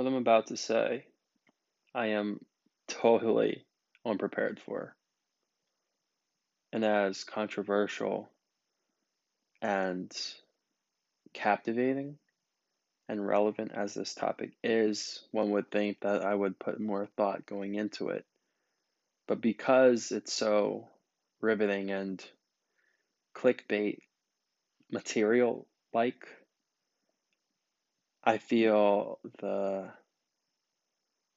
what I'm about to say, I am totally unprepared for. And as controversial and captivating and relevant as this topic is, one would think that I would put more thought going into it. But because it's so riveting and clickbait material like, I feel the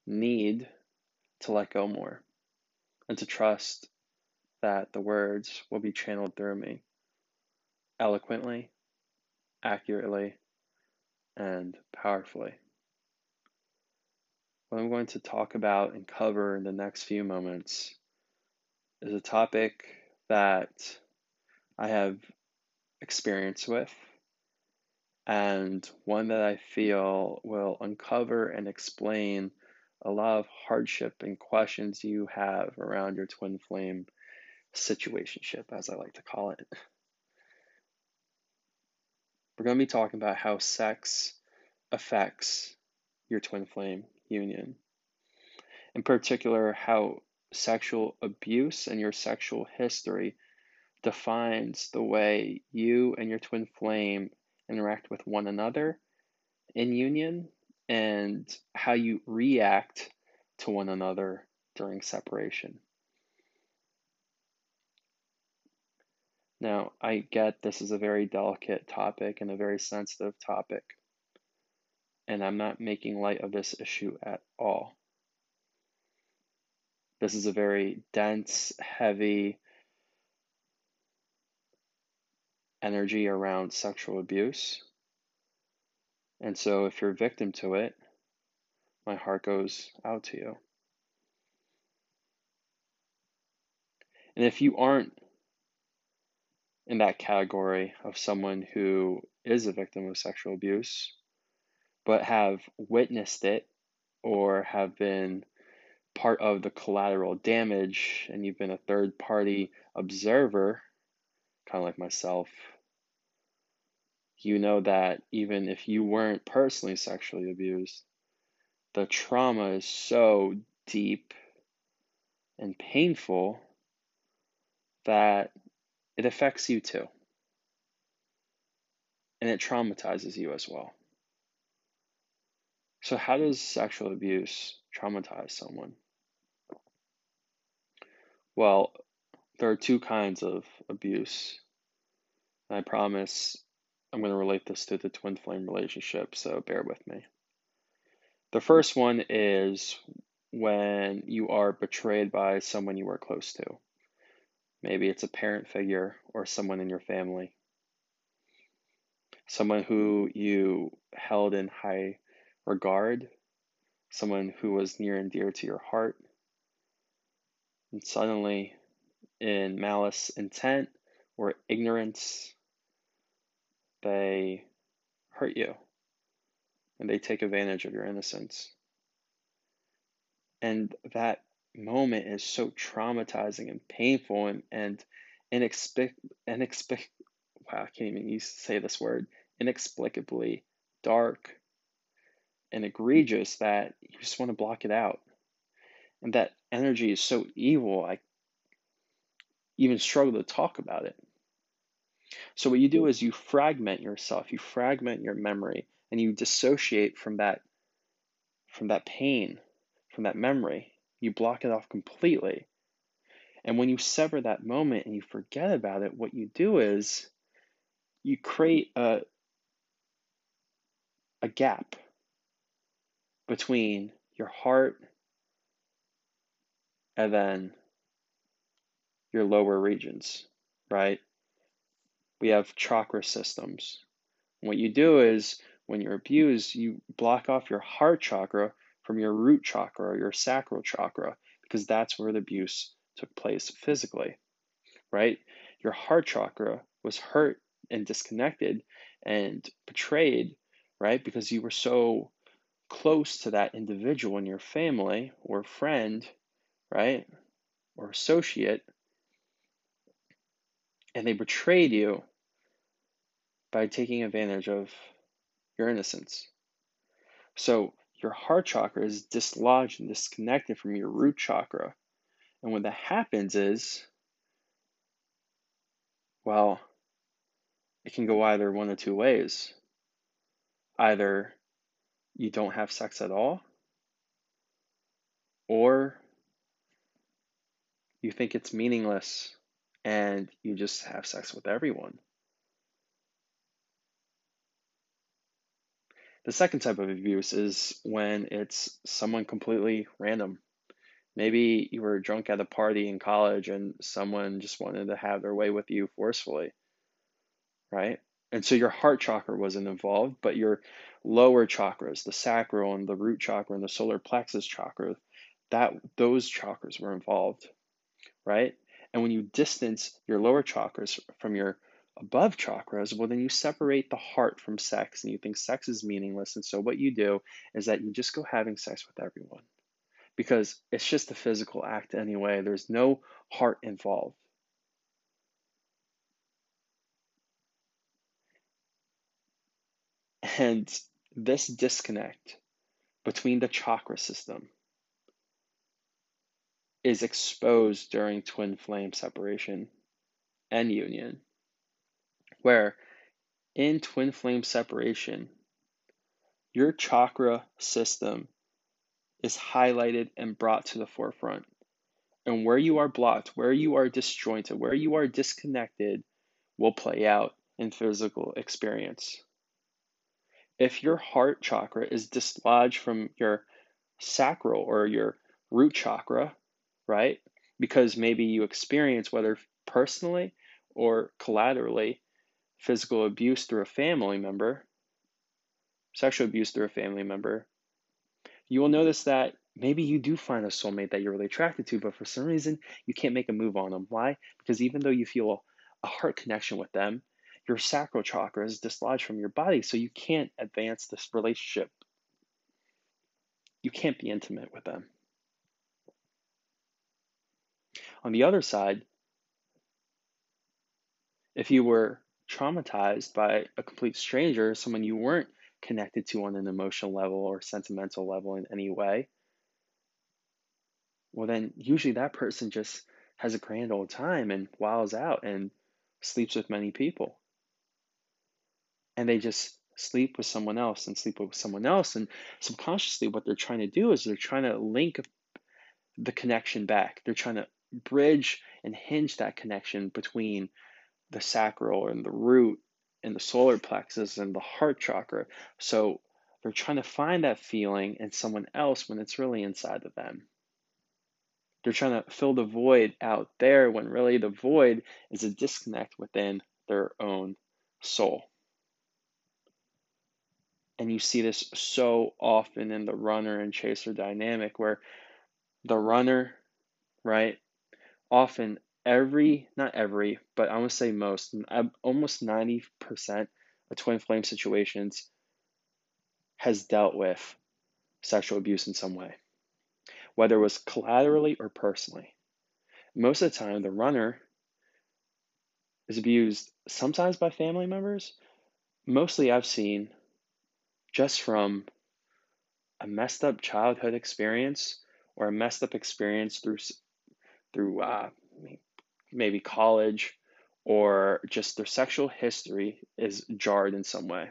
need to let go more and to trust that the words will be channeled through me eloquently, accurately, and powerfully. What I'm going to talk about and cover in the next few moments is a topic that I have experience with and one that I feel will uncover and explain a lot of hardship and questions you have around your twin flame situationship, as I like to call it. We're going to be talking about how sex affects your twin flame union. In particular, how sexual abuse and your sexual history defines the way you and your twin flame interact with one another in union and how you react to one another during separation. Now, I get this is a very delicate topic and a very sensitive topic, and I'm not making light of this issue at all. This is a very dense, heavy energy around sexual abuse. And so, if you're a victim to it, my heart goes out to you. And if you aren't in that category of someone who is a victim of sexual abuse, but have witnessed it or have been part of the collateral damage and you've been a third party observer, kind of like myself, you know that even if you weren't personally sexually abused, the trauma is so deep and painful that it affects you too. And it traumatizes you as well. So, how does sexual abuse traumatize someone? Well, there are two kinds of abuse. I promise I'm going to relate this to the twin flame relationship, so bear with me. The first one is when you are betrayed by someone you are close to. Maybe it's a parent figure or someone in your family. Someone who you held in high regard, someone who was near and dear to your heart. And suddenly, in malice intent or ignorance, they hurt you and they take advantage of your innocence. And that moment is so traumatizing and painful and, and inexplic- inexplic- wow, I can't even use, say this word, inexplicably dark and egregious that you just want to block it out. And that energy is so evil, I even struggle to talk about it. So, what you do hmm. is you fragment yourself, you fragment your memory, and you dissociate from that, from that pain, from that memory you block it off completely. And when you sever that moment and you forget about it, what you do is you create a, a gap between your heart and then your lower regions, right? We have chakra systems. what you do is when you're abused, you block off your heart chakra from your root chakra or your sacral chakra, because that's where the abuse took place physically, right? Your heart chakra was hurt and disconnected and betrayed, right? Because you were so close to that individual in your family or friend, right? Or associate, and they betrayed you by taking advantage of your innocence. So your heart chakra is dislodged and disconnected from your root chakra. And when that happens is, well, it can go either one of two ways. Either you don't have sex at all, or you think it's meaningless and you just have sex with everyone. The second type of abuse is when it's someone completely random. Maybe you were drunk at a party in college and someone just wanted to have their way with you forcefully, right? And so your heart chakra wasn't involved, but your lower chakras, the sacral and the root chakra and the solar plexus chakra, that those chakras were involved, right? And when you distance your lower chakras from your above chakras, well, then you separate the heart from sex and you think sex is meaningless. And so what you do is that you just go having sex with everyone because it's just a physical act anyway. There's no heart involved. And this disconnect between the chakra system is exposed during twin flame separation and union where in twin flame separation, your chakra system is highlighted and brought to the forefront. And where you are blocked, where you are disjointed, where you are disconnected will play out in physical experience. If your heart chakra is dislodged from your sacral or your root chakra, right? Because maybe you experience, whether personally or collaterally, physical abuse through a family member, sexual abuse through a family member, you will notice that maybe you do find a soulmate that you're really attracted to, but for some reason you can't make a move on them. Why? Because even though you feel a heart connection with them, your sacral chakra is dislodged from your body, so you can't advance this relationship. You can't be intimate with them. On the other side, if you were traumatized by a complete stranger, someone you weren't connected to on an emotional level or sentimental level in any way, well, then usually that person just has a grand old time and wows out and sleeps with many people. And they just sleep with someone else and sleep with someone else. And subconsciously, what they're trying to do is they're trying to link the connection back. They're trying to bridge and hinge that connection between the sacral and the root and the solar plexus and the heart chakra. So they're trying to find that feeling in someone else when it's really inside of them. They're trying to fill the void out there when really the void is a disconnect within their own soul. And you see this so often in the runner and chaser dynamic where the runner, right, often every, not every, but I want to say most, almost 90% of twin flame situations has dealt with sexual abuse in some way, whether it was collaterally or personally. Most of the time, the runner is abused sometimes by family members. Mostly, I've seen just from a messed up childhood experience or a messed up experience through through uh, maybe college, or just their sexual history is jarred in some way.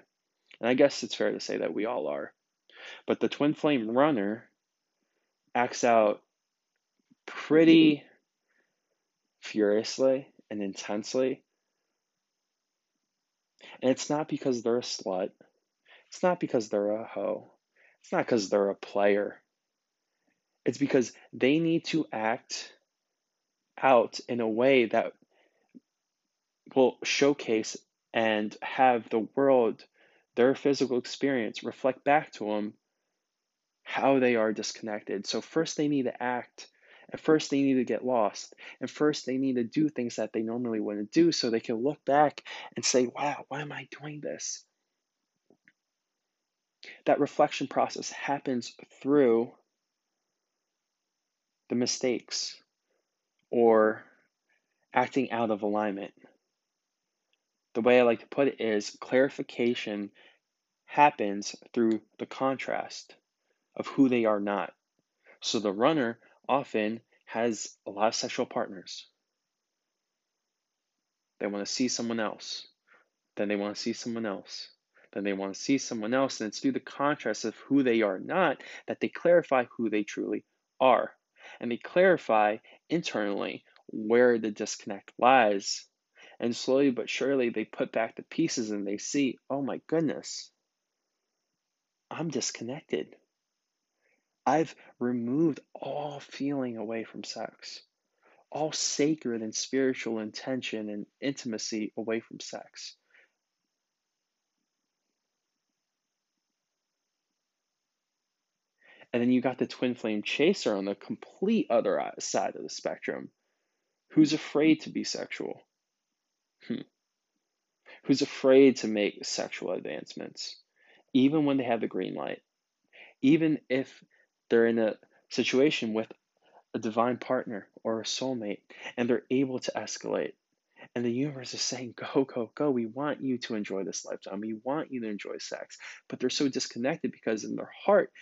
And I guess it's fair to say that we all are. But the twin flame runner acts out pretty furiously and intensely. And it's not because they're a slut. It's not because they're a hoe. It's not because they're a player. It's because they need to act out in a way that will showcase and have the world, their physical experience, reflect back to them how they are disconnected. So, first, they need to act. At first, they need to get lost. And first, they need to do things that they normally wouldn't do so they can look back and say, wow, why am I doing this? That reflection process happens through the mistakes, or acting out of alignment. The way I like to put it is clarification happens through the contrast. of who they are not. So the runner often has a lot of sexual partners. They want to see someone else. Then they want to see someone else. Then they want to see someone else. And it's through the contrast of who they are not that they clarify who they truly are. And they clarify internally where the disconnect lies. And slowly but surely, they put back the pieces and they see, oh my goodness, I'm disconnected. I've removed all feeling away from sex, all sacred and spiritual intention and intimacy away from sex. And then you got the twin flame chaser on the complete other side of the spectrum who's afraid to be sexual, hmm. who's afraid to make sexual advancements, even when they have the green light, even if they're in a situation with a divine partner or a soulmate and they're able to escalate. And the universe is saying, go, go, go. We want you to enjoy this lifetime. We want you to enjoy sex. But they're so disconnected because in their heart,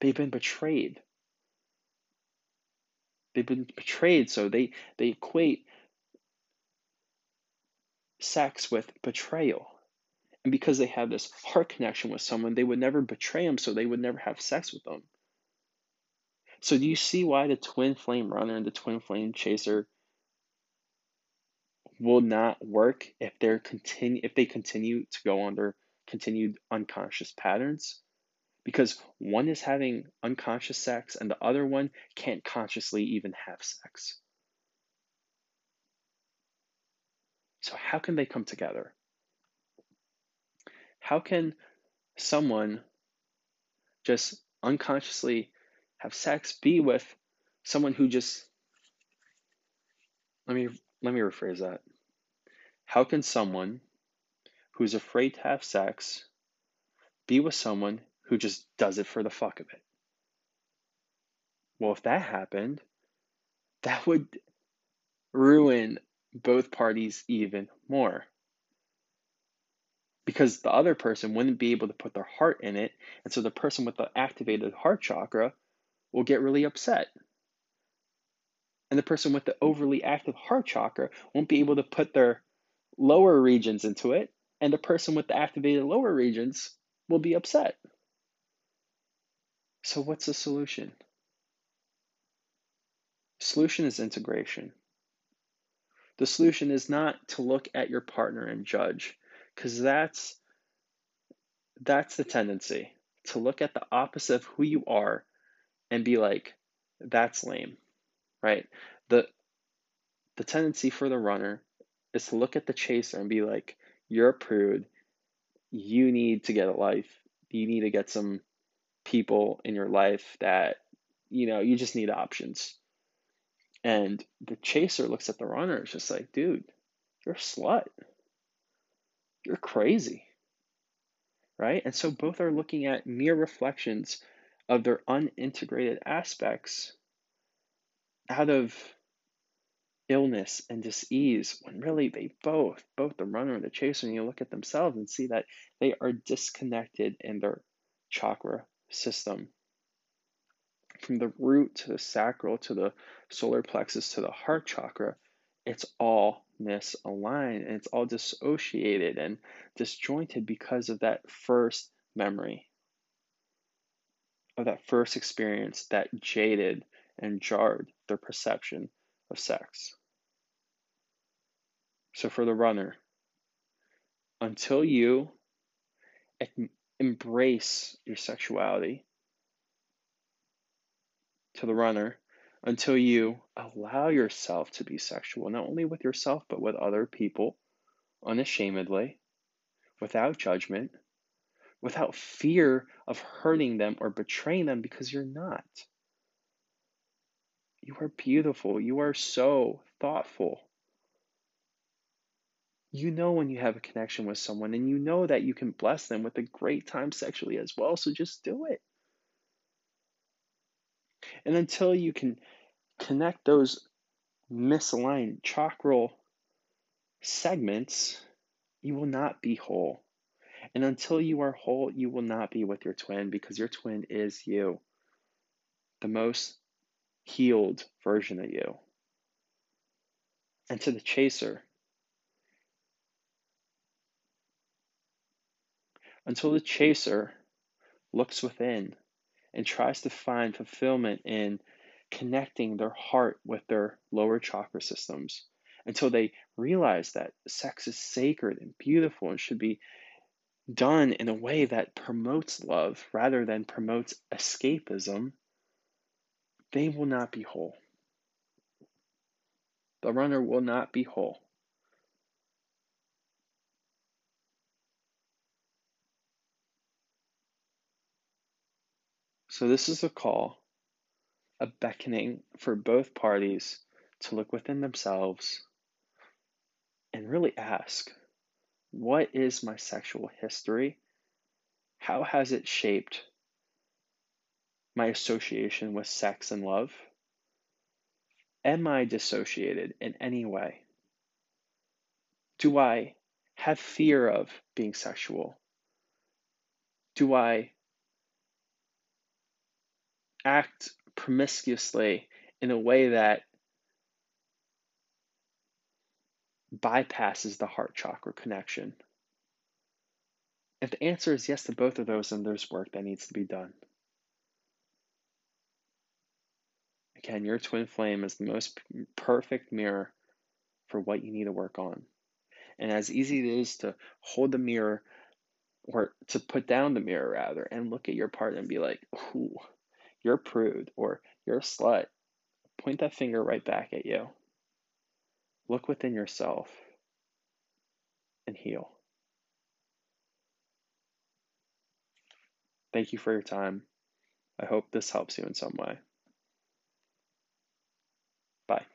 They've been betrayed. They've been betrayed, so they, they equate sex with betrayal. And because they have this heart connection with someone, they would never betray them, so they would never have sex with them. So do you see why the twin flame runner and the twin flame chaser will not work if they're continue if they continue to go their continued unconscious patterns? Because one is having unconscious sex and the other one can't consciously even have sex. So, how can they come together? How can someone just unconsciously have sex be with someone who just let me let me rephrase that. How can someone who's afraid to have sex be with someone who just does it for the fuck of it. Well, if that happened, that would ruin both parties even more. Because the other person wouldn't be able to put their heart in it, and so the person with the activated heart chakra will get really upset. And the person with the overly active heart chakra won't be able to put their lower regions into it, and the person with the activated lower regions will be upset. So, what's the solution? Solution is integration. The solution is not to look at your partner and judge, because that's that's the tendency to look at the opposite of who you are and be like, that's lame, right? The the tendency for the runner is to look at the chaser and be like, you're a prude. You need to get a life. You need to get some people in your life that you know you just need options. And the chaser looks at the runner it's just like dude you're a slut. You're crazy. Right? And so both are looking at mere reflections of their unintegrated aspects out of illness and disease when really they both both the runner and the chaser and you look at themselves and see that they are disconnected in their chakra system from the root to the sacral to the solar plexus to the heart chakra, it's all misaligned and it's all dissociated and disjointed because of that first memory, of that first experience that jaded and jarred their perception of sex. So, for the runner, until you embrace your sexuality to the runner until you allow yourself to be sexual, not only with yourself, but with other people, unashamedly, without judgment, without fear of hurting them or betraying them because you're not. You are beautiful. You are so thoughtful you know when you have a connection with someone and you know that you can bless them with a great time sexually as well. So just do it. And until you can connect those misaligned chakral segments, you will not be whole. And until you are whole, you will not be with your twin because your twin is you, the most healed version of you. And to the chaser, until the chaser looks within and tries to find fulfillment in connecting their heart with their lower chakra systems until they realize that sex is sacred and beautiful and should be done in a way that promotes love rather than promotes escapism, they will not be whole. The runner will not be whole. So, this is a call, a beckoning for both parties to look within themselves and really ask what is my sexual history? How has it shaped my association with sex and love? Am I dissociated in any way? Do I have fear of being sexual? Do I act promiscuously in a way that bypasses the heart chakra connection? If the answer is yes to both of those, then there's work that needs to be done. Again, your twin flame is the most perfect mirror for what you need to work on. And as easy it is to hold the mirror or to put down the mirror rather and look at your partner and be like, ooh, you're prude, or you're a slut, point that finger right back at you. Look within yourself and heal. Thank you for your time. I hope this helps you in some way. Bye.